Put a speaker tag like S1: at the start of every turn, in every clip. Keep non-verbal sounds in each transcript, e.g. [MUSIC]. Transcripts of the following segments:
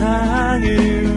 S1: 세상을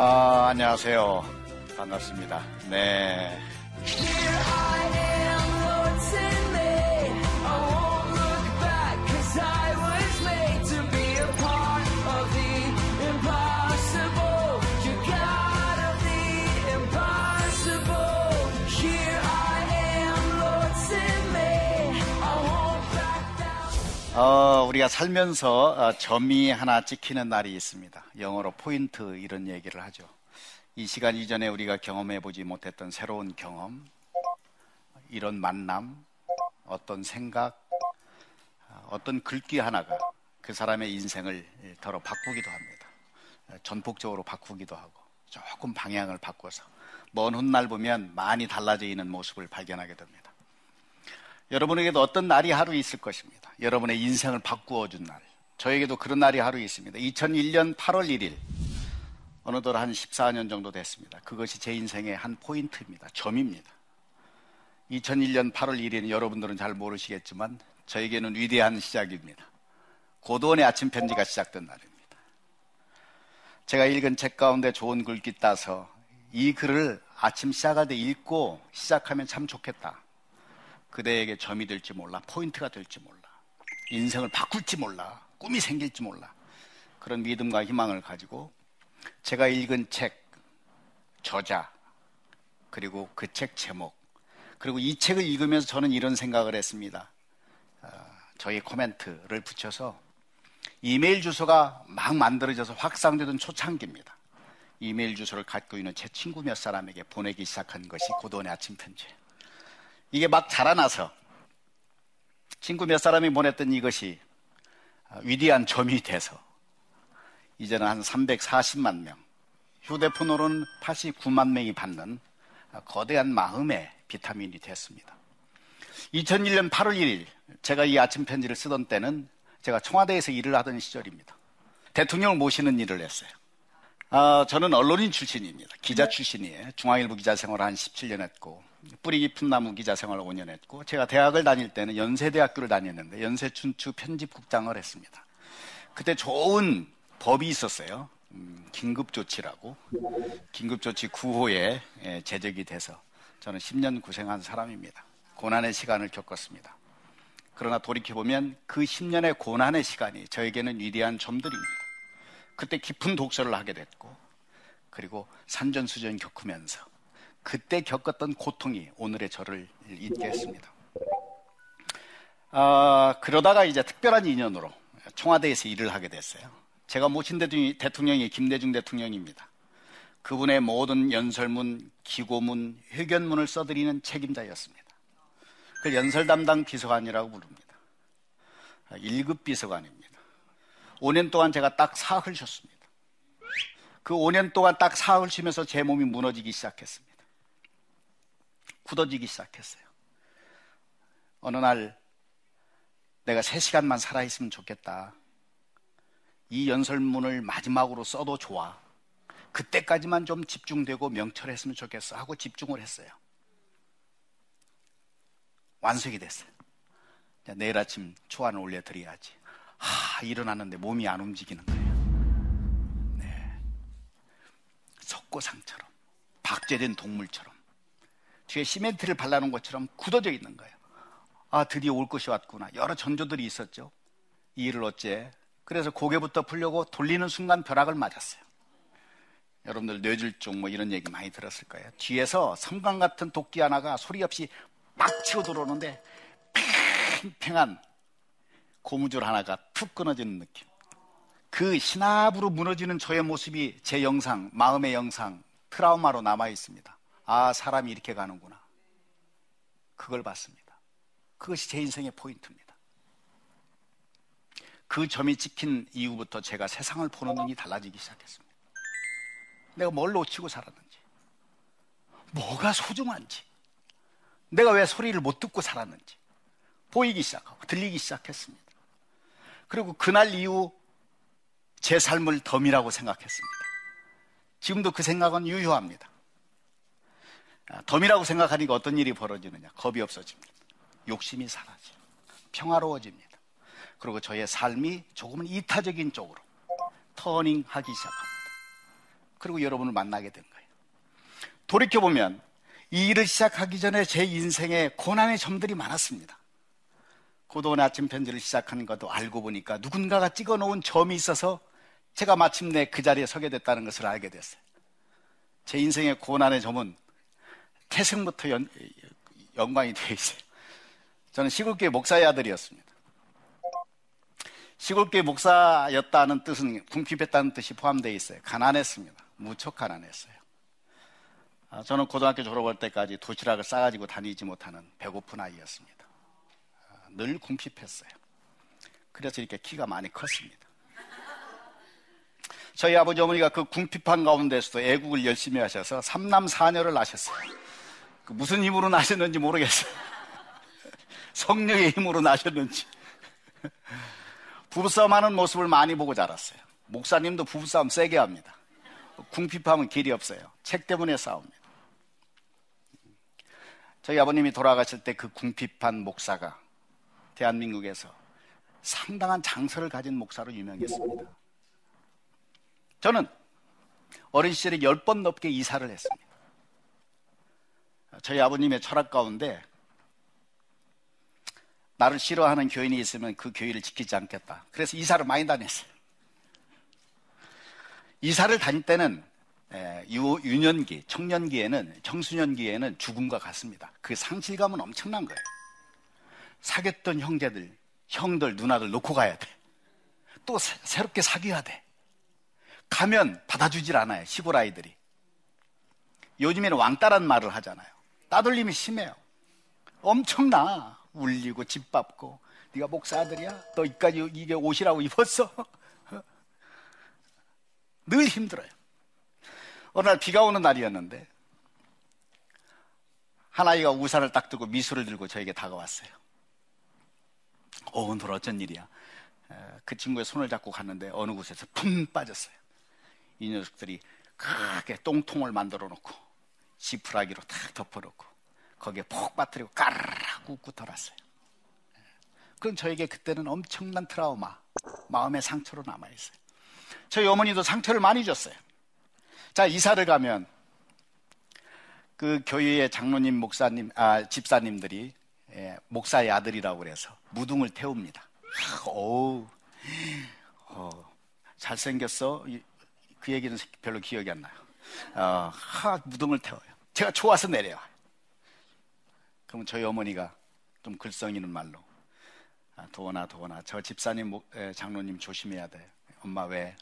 S2: 안녕하세요. 반갑습니다. 네. 어, 우리가 살면서 어, 점이 하나 찍히는 날이 있습니다. 영어로 포인트 이런 얘기를 하죠. 이 시간 이전에 우리가 경험해 보지 못했던 새로운 경험, 이런 만남, 어떤 생각, 어떤 글귀 하나가 그 사람의 인생을 더러 바꾸기도 합니다. 전폭적으로 바꾸기도 하고 조금 방향을 바꿔서 먼 훗날 보면 많이 달라져 있는 모습을 발견하게 됩니다. 여러분에게도 어떤 날이 하루 있을 것입니다. 여러분의 인생을 바꾸어 준 날. 저에게도 그런 날이 하루 있습니다. 2001년 8월 1일 어느덧 한 14년 정도 됐습니다. 그것이 제 인생의 한 포인트입니다. 점입니다. 2001년 8월 1일 여러분들은 잘 모르시겠지만 저에게는 위대한 시작입니다. 고도원의 아침 편지가 시작된 날입니다. 제가 읽은 책 가운데 좋은 글귀 따서 이 글을 아침 시작할 때 읽고 시작하면 참 좋겠다. 그대에게 점이 될지 몰라, 포인트가 될지 몰라, 인생을 바꿀지 몰라, 꿈이 생길지 몰라. 그런 믿음과 희망을 가지고 제가 읽은 책, 저자, 그리고 그 책 제목, 그리고 이 책을 읽으면서 저는 이런 생각을 했습니다. 어, 저희 코멘트를 붙여서 이메일 주소가 막 만들어져서 확산되던 초창기입니다. 이메일 주소를 갖고 있는 제 친구 몇 사람에게 보내기 시작한 것이 고도원의 아침 편지. 이게 막 자라나서 친구 몇 사람이 보냈던 이것이 위대한 점이 돼서 이제는 한 340만 명, 휴대폰으로는 89만 명이 받는 거대한 마음의 비타민이 됐습니다. 2001년 8월 1일 제가 이 아침 편지를 쓰던 때는 제가 청와대에서 일을 하던 시절입니다. 대통령을 모시는 일을 했어요. 아, 저는 언론인 출신입니다. 기자 출신이에요. 중앙일보 기자 생활을 한 17년 했고 뿌리 깊은 나무 기자 생활을 5년 했고 제가 대학을 다닐 때는 연세대학교를 다녔는데 연세춘추 편집국장을 했습니다. 그때 좋은 법이 있었어요. 음, 긴급조치라고. 긴급조치 9호에 예, 제적이 돼서 저는 10년 고생한 사람입니다. 고난의 시간을 겪었습니다. 그러나 돌이켜보면 그 10년의 고난의 시간이 저에게는 위대한 점들입니다. 그때 깊은 독서를 하게 됐고, 그리고 산전수전 겪으면서 그때 겪었던 고통이 오늘의 저를 잊게 했습니다. 아, 그러다가 이제 특별한 인연으로 청와대에서 일을 하게 됐어요. 제가 모신 대통령이 김대중 대통령입니다. 그분의 모든 연설문, 기고문, 회견문을 써드리는 책임자였습니다. 그 연설 담당 비서관이라고 부릅니다. 1급 비서관입니다. 5년 동안 제가 딱 사흘 쉬었습니다. 그 5년 동안 딱 사흘 쉬면서 제 몸이 무너지기 시작했습니다. 굳어지기 시작했어요. 어느 날 내가 3시간만 살아있으면 좋겠다. 이 연설문을 마지막으로 써도 좋아. 그때까지만 좀 집중되고 명철했으면 좋겠어 하고 집중을 했어요. 완성이 됐어요. 내일 아침 초안을 올려드려야지. 하, 일어났는데 몸이 안 움직이는 거예요. 네. 석고상처럼, 박제된 동물처럼, 뒤에 시멘트를 발라놓은 것처럼 굳어져 있는 거예요. 아, 드디어 올 것이 왔구나. 여러 전조들이 있었죠. 이 일을 어째 그래서 고개부터 풀려고 돌리는 순간 벼락을 맞았어요. 여러분들 뇌질종 뭐 이런 얘기 많이 들었을 거예요. 뒤에서 섬광 같은 도끼 하나가 소리 없이 막 치고 들어오는데 팽팽한 고무줄 하나가 툭 끊어지는 느낌. 그 신압으로 무너지는 저의 모습이 제 영상, 마음의 영상, 트라우마로 남아 있습니다. 아, 사람이 이렇게 가는구나. 그걸 봤습니다. 그것이 제 인생의 포인트입니다. 그 점이 찍힌 이후부터 제가 세상을 보는 눈이 달라지기 시작했습니다. 내가 뭘 놓치고 살았는지, 뭐가 소중한지, 내가 왜 소리를 못 듣고 살았는지 보이기 시작하고 들리기 시작했습니다. 그리고 그날 이후 제 삶을 덤이라고 생각했습니다. 지금도 그 생각은 유효합니다. 아, 덤이라고 생각하니까 어떤 일이 벌어지느냐? 겁이 없어집니다. 욕심이 사라져. 평화로워집니다. 그리고 저의 삶이 조금은 이타적인 쪽으로 터닝하기 시작합니다. 그리고 여러분을 만나게 된 거예요. 돌이켜보면 이 일을 시작하기 전에 제 인생에 고난의 점들이 많았습니다. 고도원 아침 편지를 시작하는 것도 알고 보니까 누군가가 찍어 놓은 점이 있어서 제가 마침내 그 자리에 서게 됐다는 것을 알게 됐어요. 제 인생의 고난의 점은 태생부터 연, 연관이 되어 있어요. 저는 시골교회 목사의 아들이었습니다. 시골교회 목사였다는 뜻은 궁핍했다는 뜻이 포함되어 있어요. 가난했습니다. 무척 가난했어요. 아, 저는 고등학교 졸업할 때까지 도시락을 싸가지고 다니지 못하는 배고픈 아이였습니다. 아, 늘 궁핍했어요. 그래서 이렇게 키가 많이 컸습니다. 저희 아버지 어머니가 그 궁핍한 가운데서도 애국을 열심히 하셔서 삼남 사녀를 낳으셨어요. 그 무슨 힘으로 나셨는지 모르겠어요. [LAUGHS] 성령의 힘으로 나셨는지. [LAUGHS] 부부싸움 하는 모습을 많이 보고 자랐어요. 목사님도 부부싸움 세게 합니다. 궁핍하면 길이 없어요. 책 때문에 싸웁니다. 저희 아버님이 돌아가실 때 그 궁핍한 목사가 대한민국에서 상당한 장서를 가진 목사로 유명했습니다. 저는 어린 시절에 열 번 넘게 이사를 했습니다. 저희 아버님의 철학 가운데 나를 싫어하는 교인이 있으면 그 교회를 지키지 않겠다. 그래서 이사를 많이 다녔어요. 이사를 다닐 때는 유, 유년기, 청년기에는, 청소년기에는 죽음과 같습니다. 그 상실감은 엄청난 거예요. 사귀었던 형제들, 형들, 누나들 놓고 가야 돼. 또 새, 새롭게 사귀어야 돼. 가면 받아주질 않아요. 시골 아이들이. 요즘에는 왕따란 말을 하잖아요. 따돌림이 심해요. 엄청나. 울리고 집 밟고 네가 목사 아들이야? 너 이까지 이게 옷이라고 입었어? [LAUGHS] 늘 힘들어요. 어느 날 비가 오는 날이었는데 한 아이가 우산을 딱 들고 미술을 들고 저에게 다가왔어요. 어, 오늘 어쩐 일이야? 그 친구의 손을 잡고 갔는데 어느 곳에서 푹 빠졌어요. 이 녀석들이 크게 똥통을 만들어 놓고 지푸라기로 탁 덮어놓고 거기에 폭 빠뜨리고 까르르 웃고 털었어요. 그건 저에게 그때는 엄청난 트라우마, 마음의 상처로 남아있어요. 저희 어머니도 상처를 많이 줬어요. 자, 이사를 가면 그 교회의 장로님, 목사님, 아, 집사님들이 예, 목사의 아들이라고 그래서 무등을 태웁니다. 어우, 어, 잘생겼어. 그 얘기는 별로 기억이 안 나요. 어, 하, 무등을 태워요. 제가 좋아서 내려요. 그럼 저희 어머니가 좀 글썽 이는 말로 아, 도원아 도원아 저 집사님 장로님 조심해야 돼. 엄마 왜?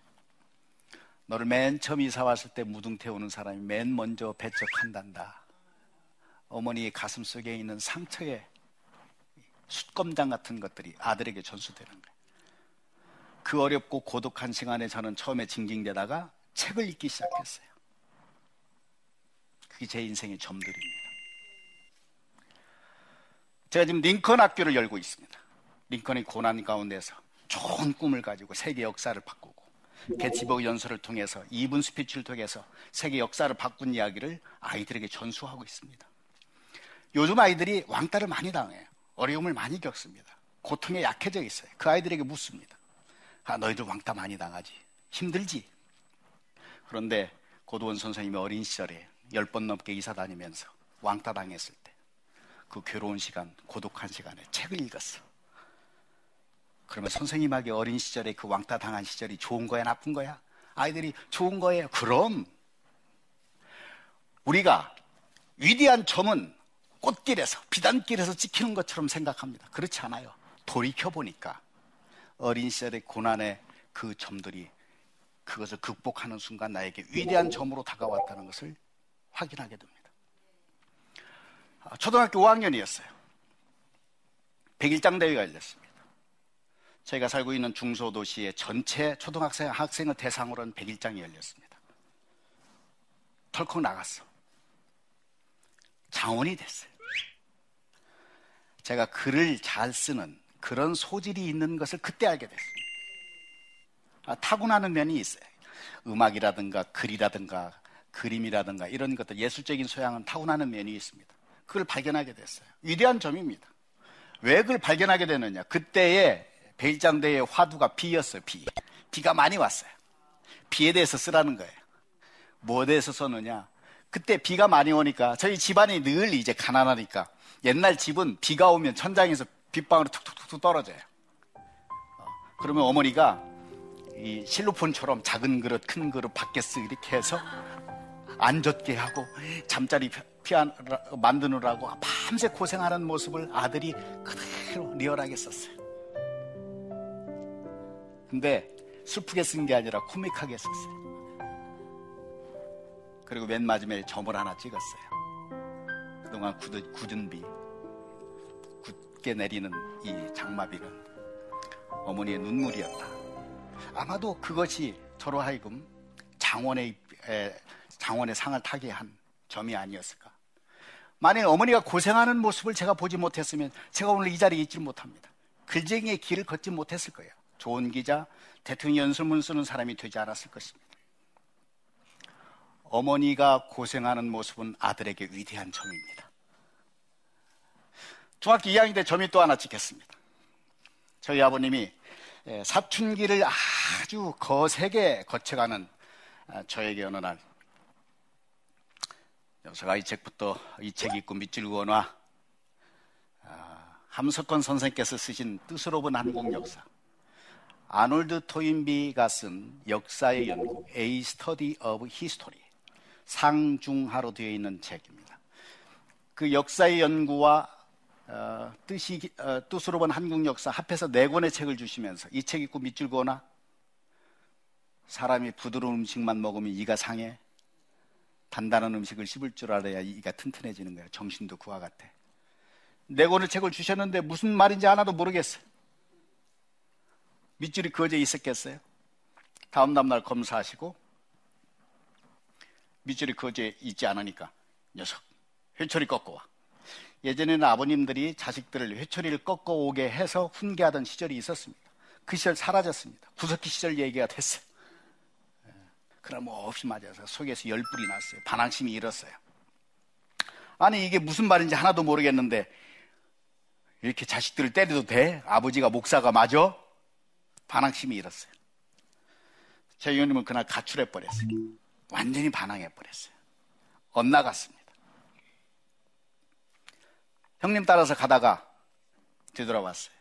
S2: 너를 맨 처음 이사 왔을 때 무등 태우는 사람이 맨 먼저 배척한단다. 어머니의 가슴 속에 있는 상처에 숯검장 같은 것들이 아들에게 전수되는 거예요. 그 어렵고 고독한 시간에 저는 처음에 징징대다가 책을 읽기 시작했어요. 그게 제 인생의 점들입니다. 제가 지금 링컨 학교를 열고 있습니다. 링컨의 고난 가운데서 좋은 꿈을 가지고 세계 역사를 바꾸고 게티버그 연설을 통해서 2분 스피치를 통해서 세계 역사를 바꾼 이야기를 아이들에게 전수하고 있습니다. 요즘 아이들이 왕따를 많이 당해요. 어려움을 많이 겪습니다. 고통에 약해져 있어요. 그 아이들에게 묻습니다. 아, 너희들 왕따 많이 당하지. 힘들지? 그런데 고도원 선생님이 어린 시절에 열 번 넘게 이사 다니면서 왕따 당했을 때 그 괴로운 시간, 고독한 시간에 책을 읽었어. 그러면 선생님에게 어린 시절에 그 왕따 당한 시절이 좋은 거야, 나쁜 거야? 아이들이 좋은 거예요. 그럼 우리가 위대한 점은 꽃길에서, 비단길에서 찍히는 것처럼 생각합니다. 그렇지 않아요. 돌이켜보니까 어린 시절의 고난의 그 점들이 그것을 극복하는 순간 나에게 위대한 점으로 다가왔다는 것을 확인하게 됩니다. 아, 초등학교 5학년이었어요. 100일장 대회가 열렸습니다. 저희가 살고 있는 중소도시의 전체 초등학생 학생을 대상으로 한 100일장이 열렸습니다. 털컥 나갔어. 장원이 됐어요. 제가 글을 잘 쓰는 그런 소질이 있는 것을 그때 알게 됐습니다. 아, 타고나는 면이 있어요. 음악이라든가 글이라든가 그림이라든가 이런 것들 예술적인 소양은 타고나는 면이 있습니다. 그걸 발견하게 됐어요. 위대한 점입니다. 왜 그걸 발견하게 되느냐? 그때의 베일장대의 화두가 비였어요. 비. 비가 많이 왔어요. 비에 대해서 쓰라는 거예요. 뭐에 대해서 썼느냐? 그때 비가 많이 오니까 저희 집안이 늘 이제 가난하니까 옛날 집은 비가 오면 천장에서 빗방울이 툭툭툭 떨어져요. 어, 그러면 어머니가 이 실로폰처럼 작은 그릇, 큰 그릇 밖에서 이렇게 해서 안 젖게 하고 잠자리 피한 만드느라고 밤새 고생하는 모습을 아들이 그대로 리얼하게 썼어요. 근데 슬프게 쓴 게 아니라 코믹하게 썼어요. 그리고 맨 마지막에 점을 하나 찍었어요. 그동안 굳은, 굳은 비, 굳게 내리는 이 장마비는 어머니의 눈물이었다. 아마도 그것이 저로 하여금 장원의, 장원의 상을 타게 한 점이 아니었을까. 만약 어머니가 고생하는 모습을 제가 보지 못했으면 제가 오늘 이 자리에 있지 못합니다. 글쟁이의 길을 걷지 못했을 거예요. 좋은 기자, 대통령 연설문 쓰는 사람이 되지 않았을 것입니다. 어머니가 고생하는 모습은 아들에게 위대한 점입니다. 중학교 2학년 때 점이 또 하나 찍혔습니다. 저희 아버님이 사춘기를 아주 거세게 거쳐가는 아, 저에게 어느 날 여서가 이 책부터 이 책 읽고 밑줄 그어놔. 아, 함석권 선생께서 쓰신 뜻으로 본 한국 역사. 아놀드 토인비가 쓴 역사의 연구 A Study of History. 상중하로 되어 있는 책입니다. 그 역사의 연구와 어, 뜻이 어, 뜻으로 본 한국 역사 합해서 네 권의 책을 주시면서 이 책 읽고 밑줄 그어나 사람이 부드러운 음식만 먹으면 이가 상해 단단한 음식을 씹을 줄 알아야 이가 튼튼해지는 거야. 정신도 그와 같아. 네 권의 책을 주셨는데 무슨 말인지 하나도 모르겠어요. 밑줄이 그어져 있었겠어요? 다음 다음날 검사하시고 밑줄이 그어져 있지 않으니까 녀석 회초리 꺾어 와. 예전에는 아버님들이 자식들을 회초리를 꺾어 오게 해서 훈계하던 시절이 있었습니다. 그 시절 사라졌습니다. 구석기 시절 얘기가 됐어요. 예. 그럼 뭐 없이 맞아서 속에서 열불이 났어요. 반항심이 일었어요. 아니 이게 무슨 말인지 하나도 모르겠는데 이렇게 자식들을 때려도 돼? 아버지가 목사가 맞아? 반항심이 일었어요. 제 의원님은 그날 가출해 버렸어요. 완전히 반항해 버렸어요. 엇나갔습니다. 형님 따라서 가다가 되돌아왔어요.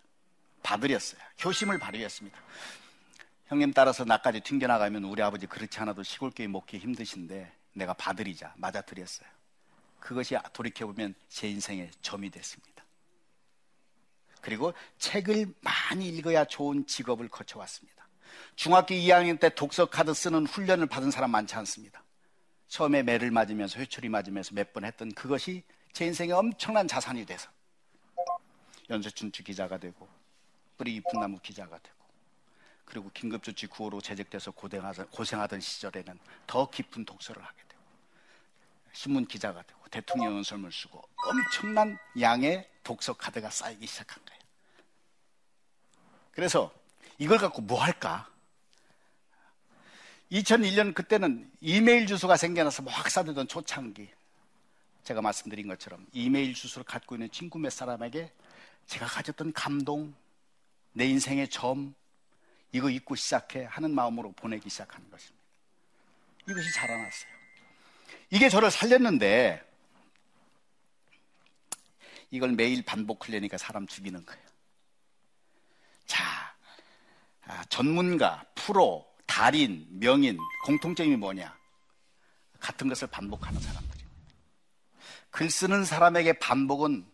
S2: 받으렸어요. 효심을 발휘했습니다. 형님 따라서 나까지 튕겨나가면 우리 아버지 그렇지 않아도 시골교회 먹기 힘드신데 내가 받으리자 맞아드렸어요. 그것이 돌이켜보면 제 인생의 점이 됐습니다. 그리고 책을 많이 읽어야 좋은 직업을 거쳐왔습니다. 중학교 2학년 때 독서 카드 쓰는 훈련을 받은 사람 많지 않습니다. 처음에 매를 맞으면서 회초리 맞으면서 몇 번 했던 그것이 제 인생에 엄청난 자산이 돼서 연쇄춘추 기자가 되고 뿌리 깊은 나무 기자가 되고 그리고 긴급조치 구호로 재직돼서 고생하던 시절에는 더 깊은 독서를 하게 되고 신문 기자가 되고 대통령 연설문을 쓰고 엄청난 양의 독서 카드가 쌓이기 시작한 거예요. 그래서 이걸 갖고 뭐 할까? 2001년 그때는 이메일 주소가 생겨나서 막 확산되던 초창기. 제가 말씀드린 것처럼 이메일 주소를 갖고 있는 친구 몇 사람에게 제가 가졌던 감동, 내 인생의 점, 이거 잊고 시작해 하는 마음으로 보내기 시작하는 것입니다. 이것이 자라났어요. 이게 저를 살렸는데 이걸 매일 반복하려니까 사람 죽이는 거예요. 자, 아, 전문가, 프로, 달인, 명인, 공통점이 뭐냐? 같은 것을 반복하는 사람들입니다. 글 쓰는 사람에게 반복은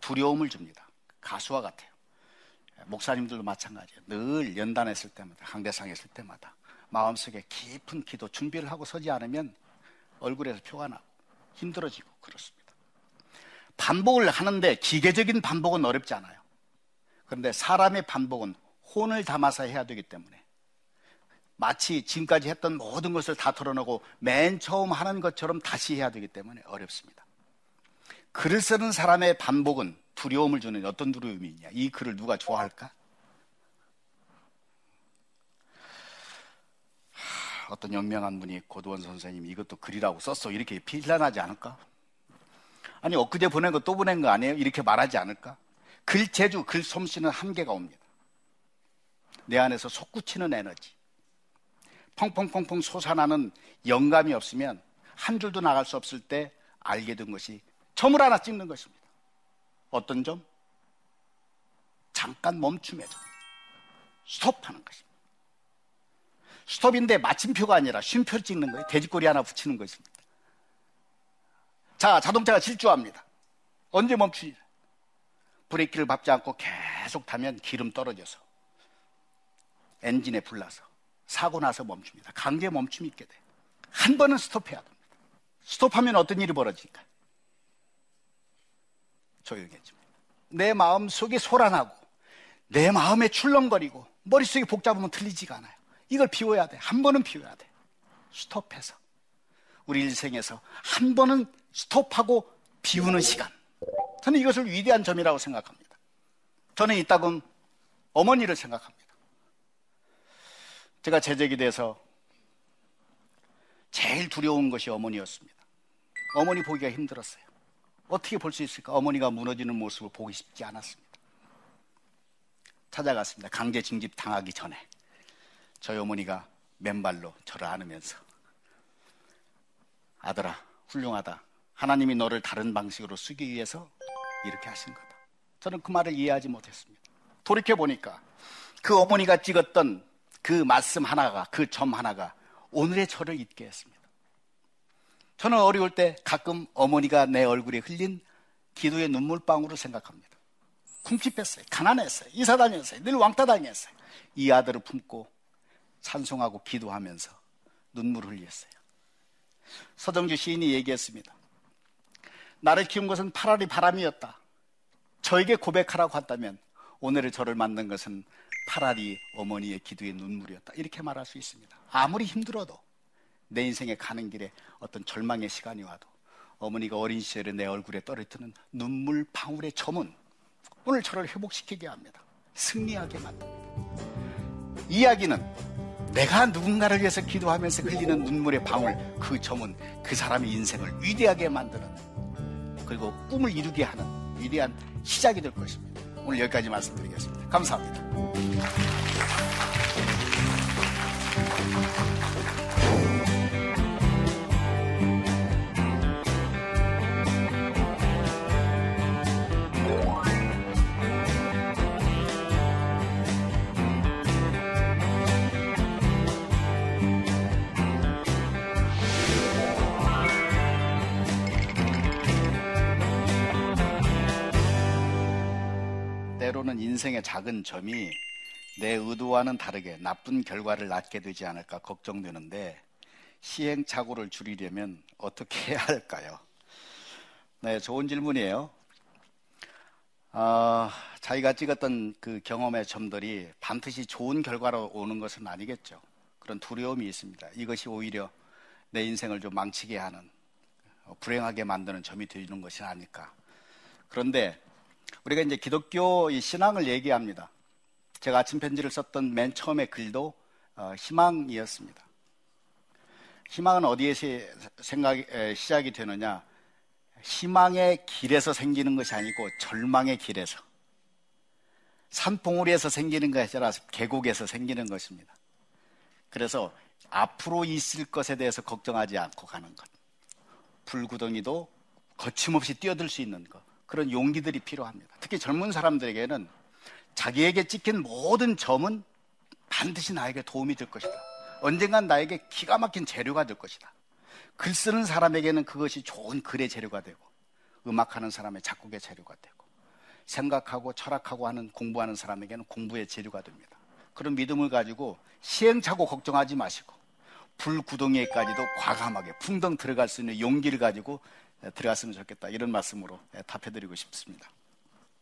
S2: 두려움을 줍니다. 가수와 같아요. 목사님들도 마찬가지예요. 늘 연단했을 때마다, 강대상 했을 때마다 마음속에 깊은 기도 준비를 하고 서지 않으면 얼굴에서 표가 나고 힘들어지고 그렇습니다. 반복을 하는데 기계적인 반복은 어렵지 않아요. 그런데 사람의 반복은 혼을 담아서 해야 되기 때문에 마치 지금까지 했던 모든 것을 다 털어놓고 맨 처음 하는 것처럼 다시 해야 되기 때문에 어렵습니다. 글을 쓰는 사람의 반복은 두려움을 주는 어떤 두려움이 있냐? 이 글을 누가 좋아할까? 어떤 영명한 분이 고도원 선생님이 이것도 글이라고 썼어. 이렇게 비난하지 않을까? 아니, 엊그제 보낸 거 또 보낸 거 아니에요? 이렇게 말하지 않을까? 글 재주, 글 솜씨는 한계가 옵니다. 내 안에서 솟구치는 에너지. 펑펑펑펑 솟아나는 영감이 없으면 한 줄도 나갈 수 없을 때 알게 된 것이 점을 하나 찍는 것입니다. 어떤 점? 잠깐 멈춤의 점. 스톱하는 것입니다. 스톱인데 마침표가 아니라 쉼표를 찍는 거예요. 돼지꼬리 하나 붙이는 것입니다. 자, 자동차가 질주합니다. 언제 멈추지? 브레이크를 밟지 않고 계속 타면 기름 떨어져서 엔진에 불나서 사고 나서 멈춥니다. 강제 멈춤이 있게 돼요. 한 번은 스톱해야 됩니다. 스톱하면 어떤 일이 벌어질까? 조용해집니다. 내 마음 속에 소란하고 내 마음에 출렁거리고 머릿속에 복잡하면 틀리지가 않아요. 이걸 비워야 돼. 한 번은 비워야 돼. 스톱해서. 우리 일생에서 한 번은 스톱하고 비우는 시간. 저는 이것을 위대한 점이라고 생각합니다. 저는 이따금 어머니를 생각합니다. 제가 재직이 돼서 제일 두려운 것이 어머니였습니다. 어머니 보기가 힘들었어요. 어떻게 볼 수 있을까? 어머니가 무너지는 모습을 보기 쉽지 않았습니다. 찾아갔습니다. 강제 징집 당하기 전에. 저희 어머니가 맨발로 저를 안으면서 아들아, 훌륭하다. 하나님이 너를 다른 방식으로 쓰기 위해서 이렇게 하신 거다. 저는 그 말을 이해하지 못했습니다. 돌이켜 보니까 그 어머니가 찍었던 그 말씀 하나가, 그 점 하나가 오늘의 저를 잊게 했습니다. 저는 어려울 때 가끔 어머니가 내 얼굴에 흘린 기도의 눈물방울을 생각합니다. 궁핍했어요. 가난했어요. 이사 다녔어요. 늘 왕따 당했어요. 이 아들을 품고 찬송하고 기도하면서 눈물을 흘렸어요. 서정주 시인이 얘기했습니다. 나를 키운 것은 파라리 바람이었다. 저에게 고백하라고 한다면 오늘의 저를 만든 것은 파라리 어머니의 기도의 눈물이었다. 이렇게 말할 수 있습니다. 아무리 힘들어도 내 인생에 가는 길에 어떤 절망의 시간이 와도 어머니가 어린 시절에 내 얼굴에 떨어뜨는 눈물 방울의 점은 오늘 저를 회복시키게 합니다. 승리하게 만듭니다. 이야기는 내가 누군가를 위해서 기도하면서 흘리는 눈물의 방울 그 점은 그 사람의 인생을 위대하게 만드는 그리고 꿈을 이루게 하는 위대한 시작이 될 것입니다. 오늘 여기까지 말씀드리겠습니다. 감사합니다. 때로는 인생의 작은 점이 내 의도와는 다르게 나쁜 결과를 낳게 되지 않을까 걱정되는데 시행착오를 줄이려면 어떻게 해야 할까요? 네, 좋은 질문이에요. 어, 자기가 찍었던 그 경험의 점들이 반드시 좋은 결과로 오는 것은 아니겠죠. 그런 두려움이 있습니다. 이것이 오히려 내 인생을 좀 망치게 하는, 불행하게 만드는 점이 되는 것이 아닐까. 그런데 우리가 이제 기독교 신앙을 얘기합니다. 제가 아침 편지를 썼던 맨 처음의 글도 어, 희망이었습니다. 희망은 어디에서 생각이 시작이 되느냐? 희망의 길에서 생기는 것이 아니고 절망의 길에서 산봉우리에서 생기는 것이 아니라 계곡에서 생기는 것입니다. 그래서 앞으로 있을 것에 대해서 걱정하지 않고 가는 것. 불구덩이도 거침없이 뛰어들 수 있는 것. 그런 용기들이 필요합니다. 특히 젊은 사람들에게는 자기에게 찍힌 모든 점은 반드시 나에게 도움이 될 것이다. 언젠간 나에게 기가 막힌 재료가 될 것이다. 글 쓰는 사람에게는 그것이 좋은 글의 재료가 되고, 음악하는 사람의 작곡의 재료가 되고, 생각하고 철학하고 하는 공부하는 사람에게는 공부의 재료가 됩니다. 그런 믿음을 가지고 시행착오 걱정하지 마시고 불구덩이에까지도 과감하게 풍덩 들어갈 수 있는 용기를 가지고 들어갔으면 좋겠다. 이런 말씀으로 답해드리고 싶습니다.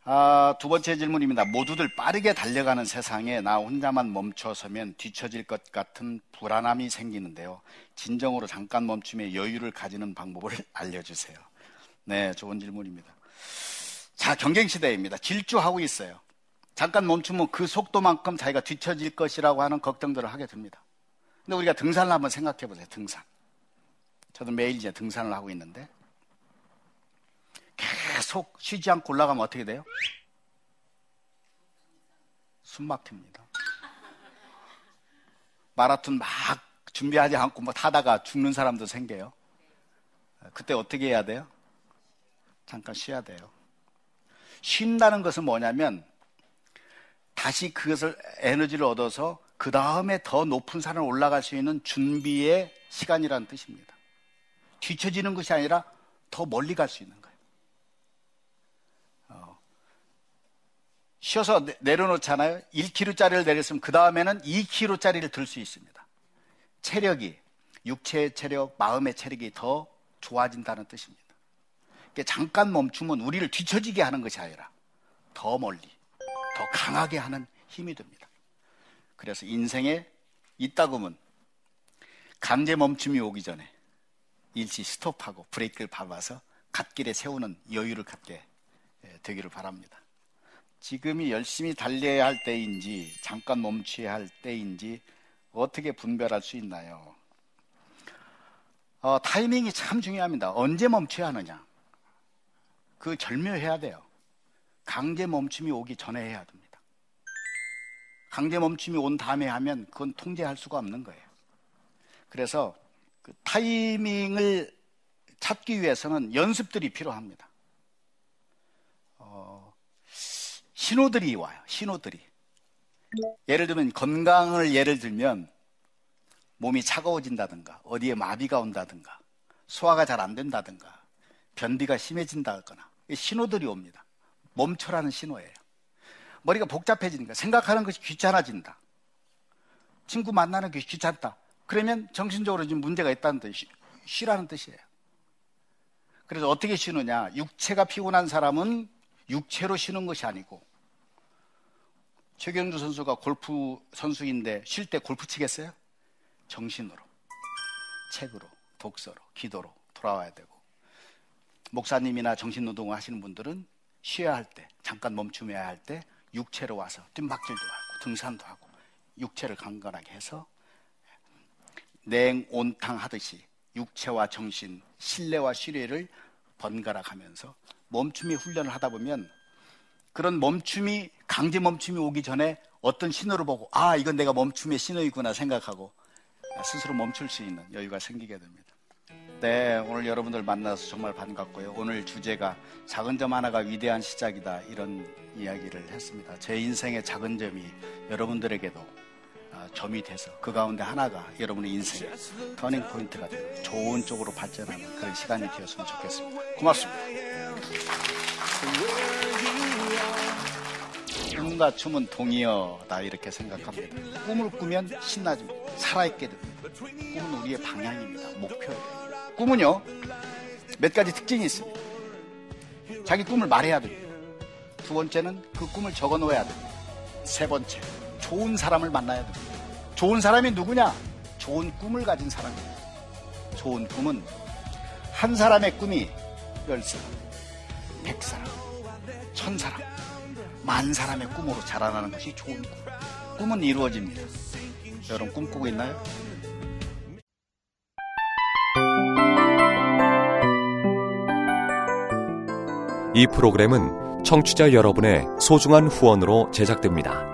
S2: 아, 두 번째 질문입니다. 모두들 빠르게 달려가는 세상에 나 혼자만 멈춰서면 뒤처질 것 같은 불안함이 생기는데요. 진정으로 잠깐 멈춤에 여유를 가지는 방법을 [LAUGHS] 알려주세요. 네, 좋은 질문입니다. 자, 경쟁 시대입니다. 질주하고 있어요. 잠깐 멈추면 그 속도만큼 자기가 뒤처질 것이라고 하는 걱정들을 하게 됩니다. 근데 우리가 등산을 한번 생각해 보세요. 등산. 저도 매일 이제 등산을 하고 있는데 계속 쉬지 않고 올라가면 어떻게 돼요? 숨 막힙니다. 마라톤 막 준비하지 않고 뭐 타다가 죽는 사람도 생겨요. 그때 어떻게 해야 돼요? 잠깐 쉬어야 돼요. 쉰다는 것은 뭐냐면 다시 그것을 에너지를 얻어서 그 다음에 더 높은 산을 올라갈 수 있는 준비의 시간이라는 뜻입니다. 뒤처지는 것이 아니라 더 멀리 갈 수 있는. 어. 쉬어서 내려놓잖아요. 1kg짜리를 내렸으면 그 다음에는 2kg짜리를 들 수 있습니다. 체력이, 육체의 체력, 마음의 체력이 더 좋아진다는 뜻입니다. 잠깐 멈추면 우리를 뒤처지게 하는 것이 아니라 더 멀리, 더 강하게 하는 힘이 됩니다. 그래서 인생에 있다고면 강제 멈춤이 오기 전에 일시 스톱하고 브레이크를 밟아서 갓길에 세우는 여유를 갖게 예, 되기를 바랍니다. 지금이 열심히 달려야 할 때인지 잠깐 멈춰야 할 때인지 어떻게 분별할 수 있나요? 어, 타이밍이 참 중요합니다. 언제 멈춰야 하느냐? 그 절묘해야 돼요. 강제 멈춤이 오기 전에 해야 됩니다. 강제 멈춤이 온 다음에 하면 그건 통제할 수가 없는 거예요. 그래서 그 타이밍을 찾기 위해서는 연습들이 필요합니다. 어, 신호들이 와요. 신호들이. 예를 들면 건강을 예를 들면 몸이 차가워진다든가 어디에 마비가 온다든가 소화가 잘 안 된다든가 변비가 심해진다거나 신호들이 옵니다. 멈춰라는 신호예요. 머리가 복잡해지니까 생각하는 것이 귀찮아진다. 친구 만나는 것이 귀찮다. 그러면 정신적으로 지금 문제가 있다는 뜻이 쉬라는 뜻이에요. 그래서 어떻게 쉬느냐? 육체가 피곤한 사람은 육체로 쉬는 것이 아니고 최경주 선수가 골프 선수인데 쉴 때 골프 치겠어요? 정신으로, 책으로, 독서로, 기도로 돌아와야 되고 목사님이나 정신노동을 하시는 분들은 쉬어야 할 때, 잠깐 멈춤해야 할 때 육체로 와서 뜀박질도 하고 등산도 하고 육체를 강건하게 해서 냉온탕 하듯이 육체와 정신, 신뢰와 신뢰를 번갈아 가면서 멈춤이 훈련을 하다 보면 그런 멈춤이 강제 멈춤이 오기 전에 어떤 신호를 보고 아 이건 내가 멈춤의 신호이구나 생각하고 스스로 멈출 수 있는 여유가 생기게 됩니다. 네, 오늘 여러분들 만나서 정말 반갑고요. 오늘 주제가 작은 점 하나가 위대한 시작이다. 이런 이야기를 했습니다. 제 인생의 작은 점이 여러분들에게도 아, 점이 돼서 그 가운데 하나가 여러분의 인생의 터닝 포인트가 되는 좋은 쪽으로 발전하는 그런 시간이 되었으면 좋겠습니다. 고맙습니다. 꿈과 춤은 동의어다 이렇게 생각합니다. 꿈을 꾸면 신나집니다. 살아있게 됩니다. 꿈은 우리의 방향입니다. 목표예요. 꿈은요, 몇 가지 특징이 있습니다. 자기 꿈을 말해야 됩니다. 두 번째는 그 꿈을 적어 놓아야 됩니다. 세 번째, 좋은 사람을 만나야 됩니다. 좋은 사람이 누구냐? 좋은 꿈을 가진 사람입니다. 좋은 꿈은 한 사람의 꿈이 열 사람, 백 사람, 천 사람, 만 사람의 꿈으로 자라나는 것이 좋은 꿈. 꿈은 이루어집니다. 여러분 꿈꾸고 있나요?
S3: 이 프로그램은 청취자 여러분의 소중한 후원으로 제작됩니다.